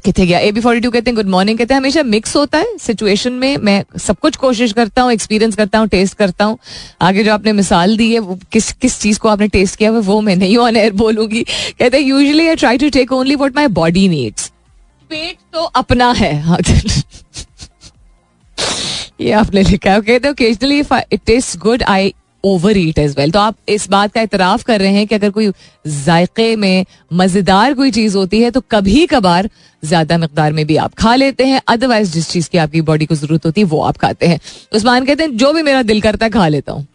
कितने गया? ए बी फोर्टी टू कहते हैं गुड मॉर्निंग कहते हैं, हमेशा मिक्स होता है सिचुएशन में। मैं सब कुछ कोशिश करता हूँ एक्सपीरियंस करता हूँ टेस्ट करता हूँ। आगे जो आपने मिसाल दी है, वो किस किस चीज़ को आपने टेस्ट किया है, वो मैं नहीं ऑन एयर बोलूँगी। कहते हैं usually I try to take only what my body needs पेट तो अपना है। हाँ *laughs* ये आपने लिखा है। कहते occasionally it taste good I overeat as well तो आप इस बात का इतराफ कर रहे हैं कि अगर कोई जायके में मज़ेदार कोई चीज़ होती है तो कभी कभार ज़्यादा मकदार में भी आप खा लेते हैं। अदरवाइज़ जिस चीज़ की आपकी बॉडी को ज़रूरत होती है, वो आप खाते हैं। उस्मान कहते हैं, जो भी मेरा दिल करता है, खा लेता हूँ।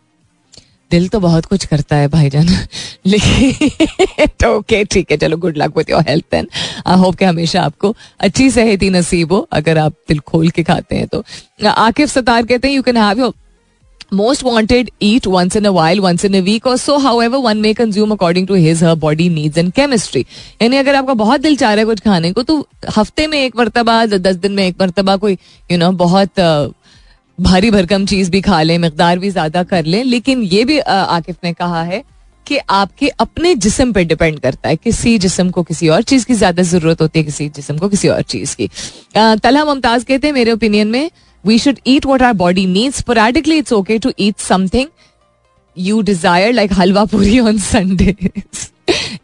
दिल तो बहुत कुछ करता है, भाईजान। *laughs* लेकिन तो ओके ठीक है, चलो good luck with your health then I hope कि हमेशा आपको अच्छी सेहत ही नसीब हो, अगर आप दिल खोल के खाते हैं तो। आकिफ सतार कहते हैं you can have your most wanted eat once in a while once in a week or so however one may consume according to his her body needs and chemistry. यानी अगर आपका बहुत दिल चाह रहा है कुछ खाने को तो हफ़्ते में एक मरतबा दस दिन में एक मरतबा कोई यू नो बहुत भारी भरकम चीज़ भी खा लें मकदार भी ज़्यादा कर लें लेकिन ये भी आकिफ ने कहा है कि आपके अपने जिसम पे डिपेंड करता है किसी जिसम को किसी और चीज़ की ज़्यादा ज़रूरत होती है किसी जिसम को किसी और चीज़ की। अ, तलहा मुमताज़ कहते हैं मेरे ओपिनियन में we should eat what our body needs sporadically it's okay to eat something you desire like halwa puri on *laughs* Sundays.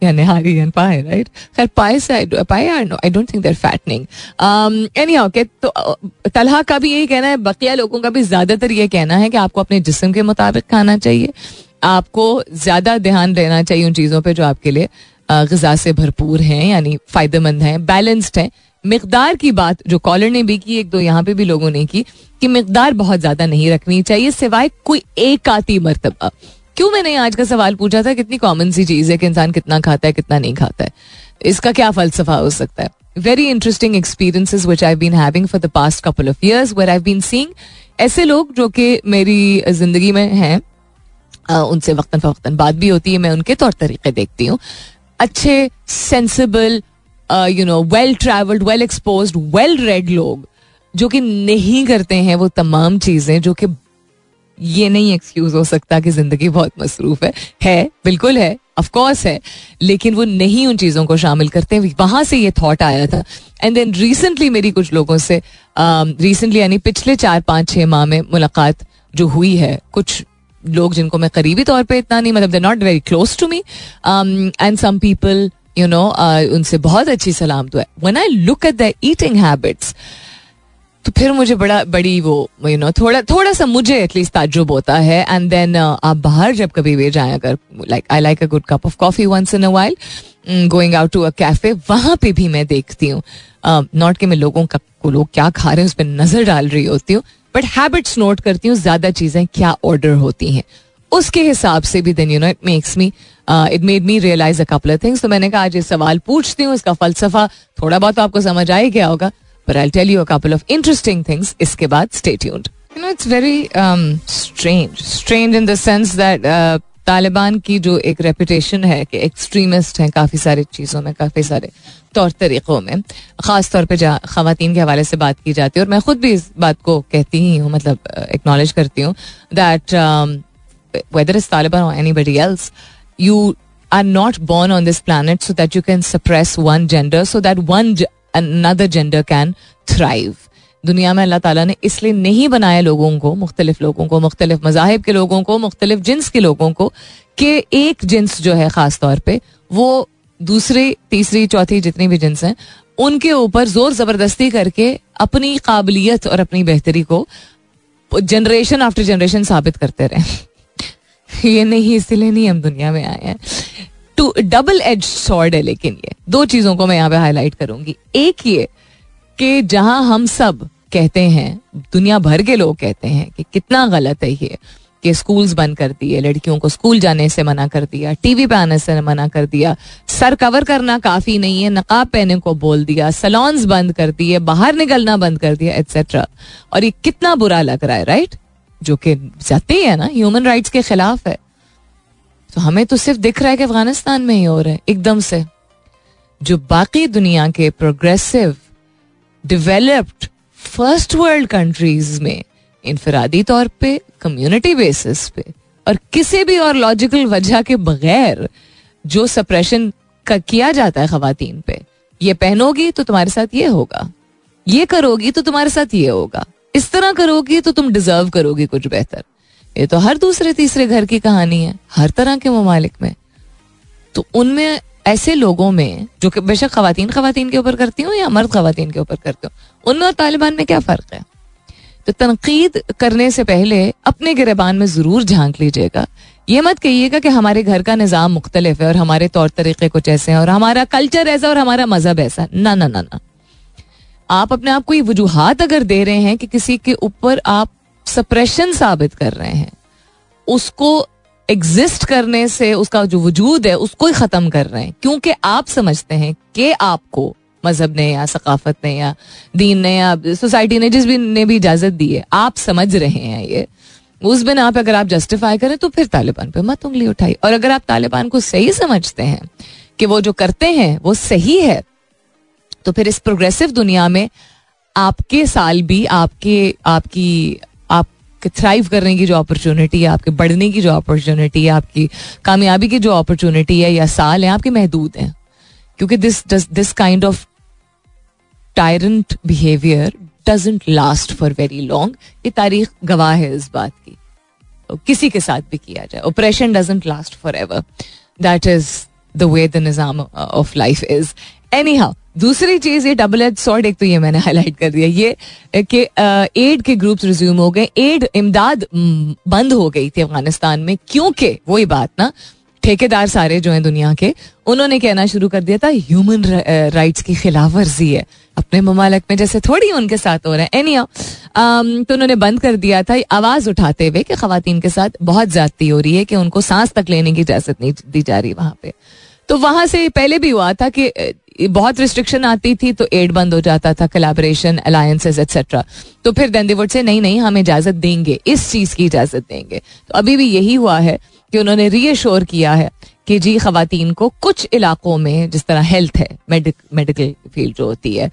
yeah, nihari and pie, right? खैर pie से I do- pie are no, I don't think they're fattening. Um, के तो तलहा का भी यही कहना है बकिया लोगों का भी ज़्यादातर ये कहना है कि आपको अपने जिस्म के मुताबिक खाना चाहिए आपको ज़्यादा ध्यान देना चाहिए उन चीज़ों पर जो आपके लिए गजा से भरपूर हैं यानी फ़ायदेमंद हैं बैलेंस्ड हैं मकदार की बात जो कॉलर ने भी की, एक दो यहाँ पे भी लोगों ने की, कि मकदार बहुत ज़्यादा नहीं रखनी चाहिए, सिवाय कोई एक आती मरतबा। क्यों मैंने आज का सवाल पूछा था, कितनी कॉमन सी चीज़ है कि इंसान कितना खाता है, कितना नहीं खाता है। इसका क्या फलसफा हो सकता है? Very interesting experiences which I been having for the past couple of years where I been seeing ऐसे लोग जो कि मेरी ज़िंदगी में हैं उनसे वक्ता फवक्तन बात भी होती है, मैं उनके तौर तरीके देखती हूँ। अच्छे sensible you know well travelled well exposed well read लोग जो कि नहीं करते हैं वो तमाम चीज़ें जो कि ये नहीं एक्सक्यूज हो सकता कि ज़िंदगी बहुत मसरूफ है। है बिल्कुल है ऑफ़ कोर्स है लेकिन वो नहीं उन चीज़ों को शामिल करते हैं। वहाँ से ये थॉट आया था। एंड देन रिसेंटली मेरी कुछ लोगों से रिसेंटली um, यानी पिछले चार पाँच छह माह में मुलाकात जो हुई है कुछ लोग जिनको मैं करीबी तौर पे इतना नहीं मतलब they not very close to me and some people you know उनसे बहुत अच्छी सलाम तो है। When I look at the eating habits तो फिर मुझे बड़ा बड़ी वो यू you नो know, थोड़ा थोड़ा सा मुझे एटलीस्ट ताजुब होता है। एंड देन uh, आप बाहर जब कभी भी जाए अगर like I like a good cup of coffee once in a while going out to a cafe वहाँ पे भी मैं देखती हूँ। नॉट uh, कि मैं लोगों का को लोग क्या खा रहे हैं उस पर नज़र डाल रही होती हूँ। बट हैबिट्स नोट करती हूँ ज़्यादा चीज़ें क्या ऑर्डर होती हैं। उसके हिसाब से भी then you know it makes me it made me realise a couple of things तो मैंने कहा, आज ये सवाल पूछती हूँ, इसका फलसफा थोड़ा बहुत तो आपको समझ आए गया होगा पर I tell you a couple of interesting things इसके बाद stay tuned you know it's very strange strange in the sense that Taliban की जो एक रेपुटेशन है कि एक्सट्रीमिस्ट हैं काफ़ी सारी चीज़ों में, काफ़ी सारे तौर तरीक़ों में ख़ास तौर पर जहाँ खातन के हवाले से बात की जाती है, और मैं खुद भी इस बात को कहती ही हूँ मतलब एक्नॉलेज करती हूँ दैट वेदर इज़ तालिबान और anybody else you are not born on this planet so that you can suppress one gender so that one another gender can thrive दुनिया में अल्लाह ताला ने इसलिए नहीं बनाया लोगों को, मुख्तलिफ़ लोगों को, मुख्तलिफ़ मजाहब के लोगों को, मुख्तलिफ़ जिन्स के लोगों को, कि एक जिन्स जो है ख़ास तौर पर वो दूसरी, तीसरी, चौथी जितनी भी जिन्स हैं, उनके ऊपर ज़ोर ज़बरदस्ती करके अपनी काबिलियत और अपनी बेहतरी को जनरेशन आफ्टर जनरेशन साबित करते रहे। *laughs* ये नहीं, इसलिए नहीं हम दुनिया में आए हैं। टू डबल एज सॉर्ड है लेकिन ये। दो चीज़ों को मैं यहाँ पे हाईलाइट करूँगी। एक ये कि जहाँ हम सब कहते हैं, दुनिया भर के लोग कहते हैं कि कितना गलत है ये, कि स्कूल्स बंद कर दिए, लड़कियों को स्कूल जाने से मना कर दिया टीवी पे आने से मना कर दिया, सर कवर करना काफ़ी नहीं है, नकाब पहने को बोल दिया सलॉन्स बंद कर दिए, बाहर निकलना बंद कर दिया एटसेट्रा और ये कितना बुरा लग रहा है राइट जो कि जाते ही ना ह्यूमन राइट्स के खिलाफ है। तो हमें तो सिर्फ़ दिख रहा है कि अफ़गानिस्तान में ही हो रहा है, एकदम से। जो बाकी दुनिया के progressive developed first world countries में इनफरादी तौर पे कम्युनिटी बेसिस पे और किसी भी और लॉजिकल वजह के बगैर जो सप्रेशन का किया जाता है खातन पे, ये पहनोगी तो तुम्हारे साथ ये होगा, ये करोगी तो तुम्हारे साथ ये होगा। इस तरह करोगी तो तुम डिजर्व करोगी कुछ बेहतर। ये तो हर दूसरे तीसरे घर की कहानी है, हर तरह के ममालिक में। तो उनमें ऐसे लोगों में, जो कि बेशक खातन खातन के ऊपर करती हूँ या मर्द खातन के ऊपर करती हूँ, उनमें और तालिबान में क्या फ़र्क है? तो तनकीद करने से पहले अपने गिरबान में ज़रूर झाँक लीजिएगा। ये मत कहिएगा कि हमारे घर का निज़ाम मुख्तलिफ़ है और हमारे तौर तरीके कुछ ऐसे हैं और हमारा कल्चर ऐसा और हमारा मज़हब ऐसा। ना ना ना ना। आप अपने आप को ये वजूहत अगर दे रहे हैं कि किसी के ऊपर आप सप्रेशन साबित कर रहे हैं, उसको एग्जिस्ट करने से उसका जो वजूद है, उसको ही खत्म कर रहे हैं। क्योंकि आप समझते हैं कि आपको मज़हब ने या सकाफत ने या दीन ने या सोसाइटी ने, जिस भी ने भी इजाज़त दी है, आप समझ रहे हैं ये। उस बिना आप अगर आप जस्टिफाई करें तो फिर तालिबान पे मत उंगली उठाई। और अगर आप तालिबान को सही समझते हैं कि वो जो करते हैं वो सही है तो फिर इस प्रोग्रेसिव दुनिया में आपके साल भी, आपके, आपकी आपके थ्राइव करने की जो अपॉर्चुनिटी है, आपके बढ़ने की जो अपॉर्चुनिटी है, आपकी कामयाबी की जो अपॉर्चुनिटी है या साल है, आपके महदूद हैं। क्योंकि this this kind of tyrant behaviour doesn't last for very long ये तारीख गवाह है इस बात की। तो किसी के साथ भी किया जाए। Operation doesn't last forever that is the way the Nizam of life is anyhow दूसरी चीज़ ये डबल एड सॉर्ड एक तो ये मैंने हाईलाइट कर दिया ये कि एड के ग्रुप्स रिज्यूम हो गए एड इमदाद बंद हो गई थी अफ़गानिस्तान में क्योंकि वही बात ना ठेकेदार सारे जो हैं दुनिया के उन्होंने कहना शुरू कर दिया था ह्यूमन राइट्स की खिलाफ वर्जी है अपने ममालक में जैसे थोड़ी उनके साथ हो रहा है एनी um, तो उन्होंने बंद कर दिया था आवाज़ उठाते हुए कि खातन के साथ बहुत ज्यादती हो रही है कि उनको सांस तक लेने की इजाज़त नहीं दी जा रही वहाँ पे। तो वहाँ से पहले भी हुआ था कि बहुत रिस्ट्रिक्शन आती थी तो एड बंद हो जाता था कलेबरेशन अलायंसेज एक्सेट्रा तो फिर देंदेवुड से नहीं नहीं, हम इजाज़त देंगे, इस चीज़ की इजाज़त देंगे। तो अभी भी यही हुआ है कि उन्होंने रीअश्योर किया है कि जी खातन को कुछ इलाकों में, जिस तरह हेल्थ है मेडिकल फ़ील्ड जो होती है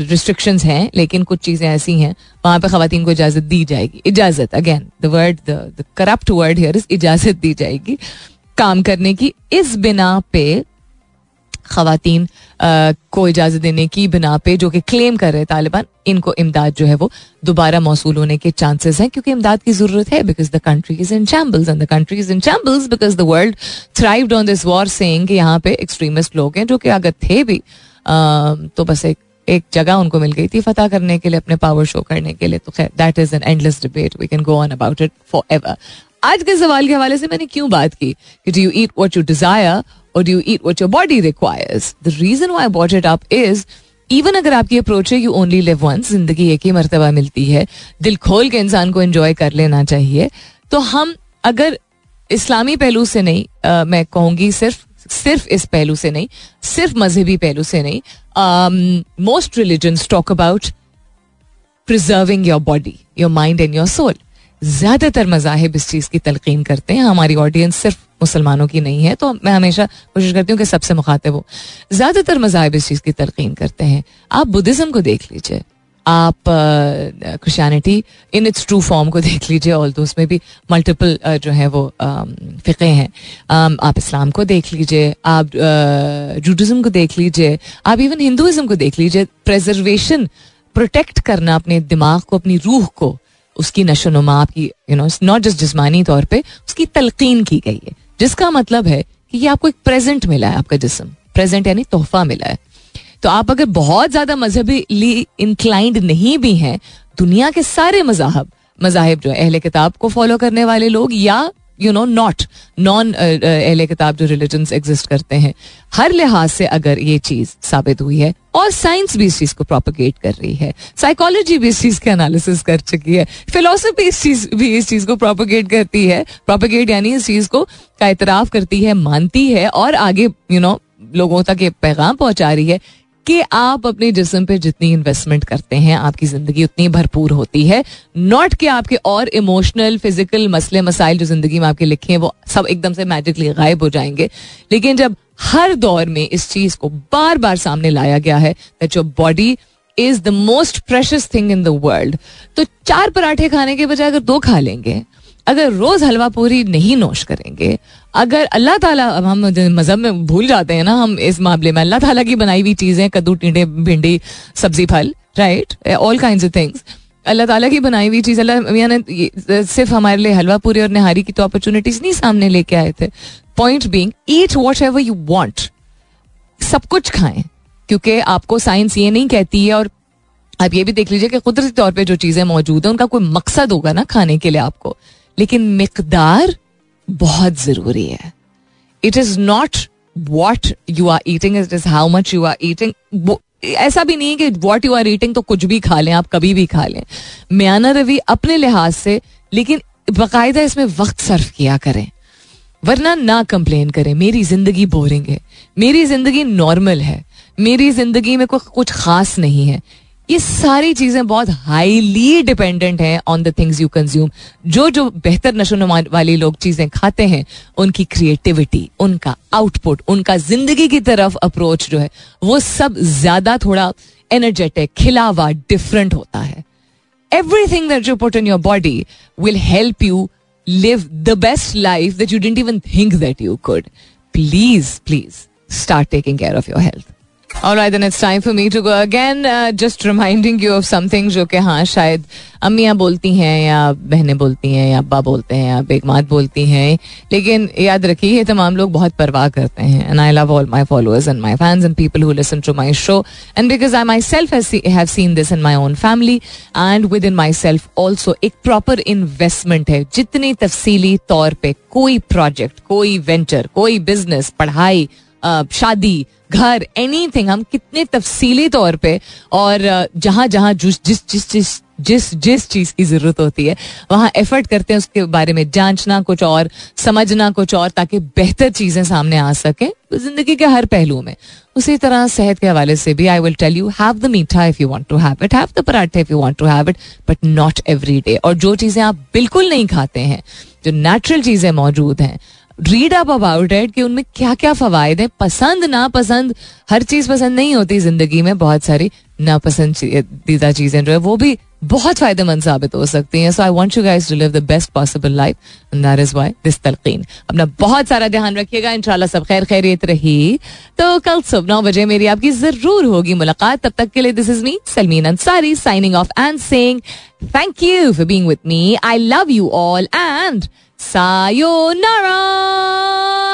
रिस्ट्रिक्शन हैं, लेकिन कुछ चीज़ें ऐसी हैं, वहाँ पर खातन को इजाज़त दी जाएगी। इजाज़त again the word the corrupt word here is इजाज़त दी जाएगी काम करने की। इस बिना पे खातन को इजाज़त देने की बिना पे जो कि क्लेम कर रहे तालिबान, इनको इमदाद जो है वो दोबारा मौसू होने के चांसेस हैं, क्योंकि इमदाद की ज़रूरत है because the country is in shambles and the country is in shambles because the world thrived on this war saying यहाँ पे एक्सट्रीमिस्ट लोग हैं, जो कि अगर थे भी तो बस एक एक जगह उनको मिल गई थी फतह करने के लिए, अपने पावर शो करने के लिए तो खैर that is an endless debate we can go on about it forever आज के सवाल के हवाले से मैंने क्यों बात की कि do you eat what you desire और do you eat what your body requires the reason why brought it up is even अगर आपकी अप्रोच है यू ओनली लिव वंस ज़िंदगी एक ही मरतबा मिलती है दिल खोल के इंसान को एंजॉय कर लेना चाहिए तो हम अगर इस्लामी पहलू से नहीं आ, मैं कहूँगी सिर्फ़ सिर्फ़ इस पहलू से नहीं सिर्फ़ मजहबी पहलू से नहीं most religion talk about preserving your body your mind and your soul ज़्यादातर मजाहब इस चीज़ की तलकीन करते हैं। हमारी ऑडियंस सिर्फ़ मुसलमानों की नहीं है तो मैं हमेशा कोशिश करती हूँ कि सबसे मुखातिब हो। ज़्यादातर मजाहब इस चीज़ की तलकीन करते हैं। आप बुद्धिज्म को देख लीजिए। आप Christianity in its true form को देख लीजिए और तो उसमें भी मल्टीपल जो है वो फ़िक़े हैं। आप इस्लाम को देख लीजिए, आप जूडिज़म को देख लीजिए, आप इवन हिंदुज़म को देख लीजिए। प्रेजर्वेशन प्रोटेक्ट करना अपने दिमाग को, अपनी रूह को उसकी नशो नुमा आपकी यू नो नॉट जस्ट जिसमानी तौर पर उसकी तलकीन की गई है। जिसका मतलब है कि ये आपको एक प्रेजेंट मिला है, आपका जिसम। प्रेजेंट यानी तोहफा मिला है। तो आप अगर बहुत ज़्यादा मजहबी इंक्लाइंड नहीं भी हैं, दुनिया के सारे मजाहब मजाहब जो है, अहले किताब को फॉलो करने वाले लोग या यू नो नॉट नॉन अहले किताब जो रिलीजन एग्जिस्ट करते हैं। हर लिहाज से अगर ये चीज़ साबित हुई है और साइंस भी इस चीज़ को प्रोपोगेट कर रही है साइकोलॉजी भी इस चीज़ के एनालिसिस कर चुकी है फिलोसफी इस चीज़ भी इस चीज़ को प्रोपोगेट करती है। प्रोपोगेट यानी इस चीज़ को का इतराफ करती है मानती है और आगे यू you नो know, लोगों तक ये पैगाम पहुँचा रही है कि आप अपने जिसम पे जितनी इन्वेस्टमेंट करते हैं, आपकी ज़िंदगी उतनी भरपूर होती है। नॉट कि आपके और इमोशनल फ़िज़िकल मसले, मसाइल जो ज़िंदगी में आपके लिखे हैं, वो सब एकदम से मैजिकली गायब हो जाएँगे। लेकिन जब हर दौर में इस चीज़ को बार बार सामने लाया गया है that your body is the most precious thing in the world तो चार पराठे खाने के बजाय अगर दो खा लेंगे, अगर रोज हलवा पूरी नहीं नोश करेंगे अगर अल्लाह ताला, अब हम मज़हब में भूल जाते हैं ना, हम इस मामले में अल्लाह ताला की बनाई हुई चीज़ें, कद्दू, टीडे, भिंडी, सब्ज़ी, फल right all kind of things अल्लाह ताला की बनाई हुई चीज़, अल्लाह मियाँ ने सिर्फ़ हमारे लिए हलवा, पूरी और निहारी की तो अपॉर्चुनिटीज़ नहीं सामने लेके आए थे. Point being eat whatever you want सब कुछ खाएँ, क्योंकि आपको साइंस ये नहीं कहती है और आप ये भी देख लीजिए कि कुदरती तौर पे जो चीज़ें मौजूद हैं, उनका कोई मकसद होगा ना खाने के लिए आपको. लेकिन मिकदार बहुत ज़रूरी है। It is not what you are eating it is how much you are eating ऐसा भी नहीं है कि वॉट यू आर ईटिंग तो कुछ भी खा लें, आप कभी भी खा लें। म्याना रवि अपने लिहाज से, लेकिन बाकायदा इसमें वक्त सर्व किया करें। वरना ना कंप्लेन करें, मेरी ज़िंदगी बोरिंग है। मेरी ज़िंदगी नॉर्मल है। मेरी ज़िंदगी में कोई कुछ खास नहीं है। ये सारी चीज़ें बहुत हाईली डिपेंडेंट हैं on the things you consume जो जो बेहतर नशो वाली लोग चीज़ें खाते हैं, उनकी क्रिएटिविटी उनका आउटपुट उनका ज़िंदगी की तरफ़ अप्रोच जो है, वो सब ज़्यादा थोड़ा एनर्जेटिक खिलावा डिफरेंट होता है. Everything that you put in your body will help you live the best life that you didn't even think that you could please please start taking care of your health All right, then it's time for me to go again. Uh, just reminding you of something जो कि हाँ शायद अम्मियाँ बोलती हैं या बहनें बोलती हैं या अब्बा बोलते हैं या बेगमात बोलती हैं। लेकिन याद रखिए ये तमाम लोग बहुत परवाह करते हैं। And I love all my followers and my fans and people who listen to my show and because I myself have seen this in my own family and within myself also एक प्रॉपर इन्वेस्टमेंट है। जितनी तफसीली तौर पर कोई प्रोजेक्ट कोई वेंचर कोई बिज़नेस पढ़ाई शादी, घर एनी हम कितने तफसीली तौर पे और जहाँ जहाँ जिस जिस जिस जिस जिस चीज़ की ज़रूरत होती है, वहाँ एफर्ट करते हैं, उसके बारे में जांचना कुछ और, समझना कुछ और, ताकि बेहतर चीज़ें सामने आ सके, ज़िंदगी के हर पहलू में। उसी तरह सेहत के हवाले से भी I will tell you have the meetha if you want to have it have the paratha if you want to have it but not every day और जो चीज़ें आप बिल्कुल नहीं खाते हैं, जो नेचुरल चीज़ें मौजूद हैं रीड अप अबाउट इट कि उनमें क्या क्या फवायद है। पसंद ना पसंद हर चीज़ पसंद नहीं होती ज़िंदगी में बहुत सारी नापसंदीदा चीज़ें जो है, वो भी बहुत फ़ायदेमंद साबित हो सकती हैं। So I want you guys to live the best possible life and that is why this तलकीन अपना बहुत सारा ध्यान रखिएगा, इंशाल्लाह सब खैर खैरियत रही। तो कल सुबह नौ बजे मेरी आपकी ज़रूर होगी मुलाकात। तब तक के लिए this is me Salmeen Ansari signing off and saying thank you for being with me I love you all and さよなら。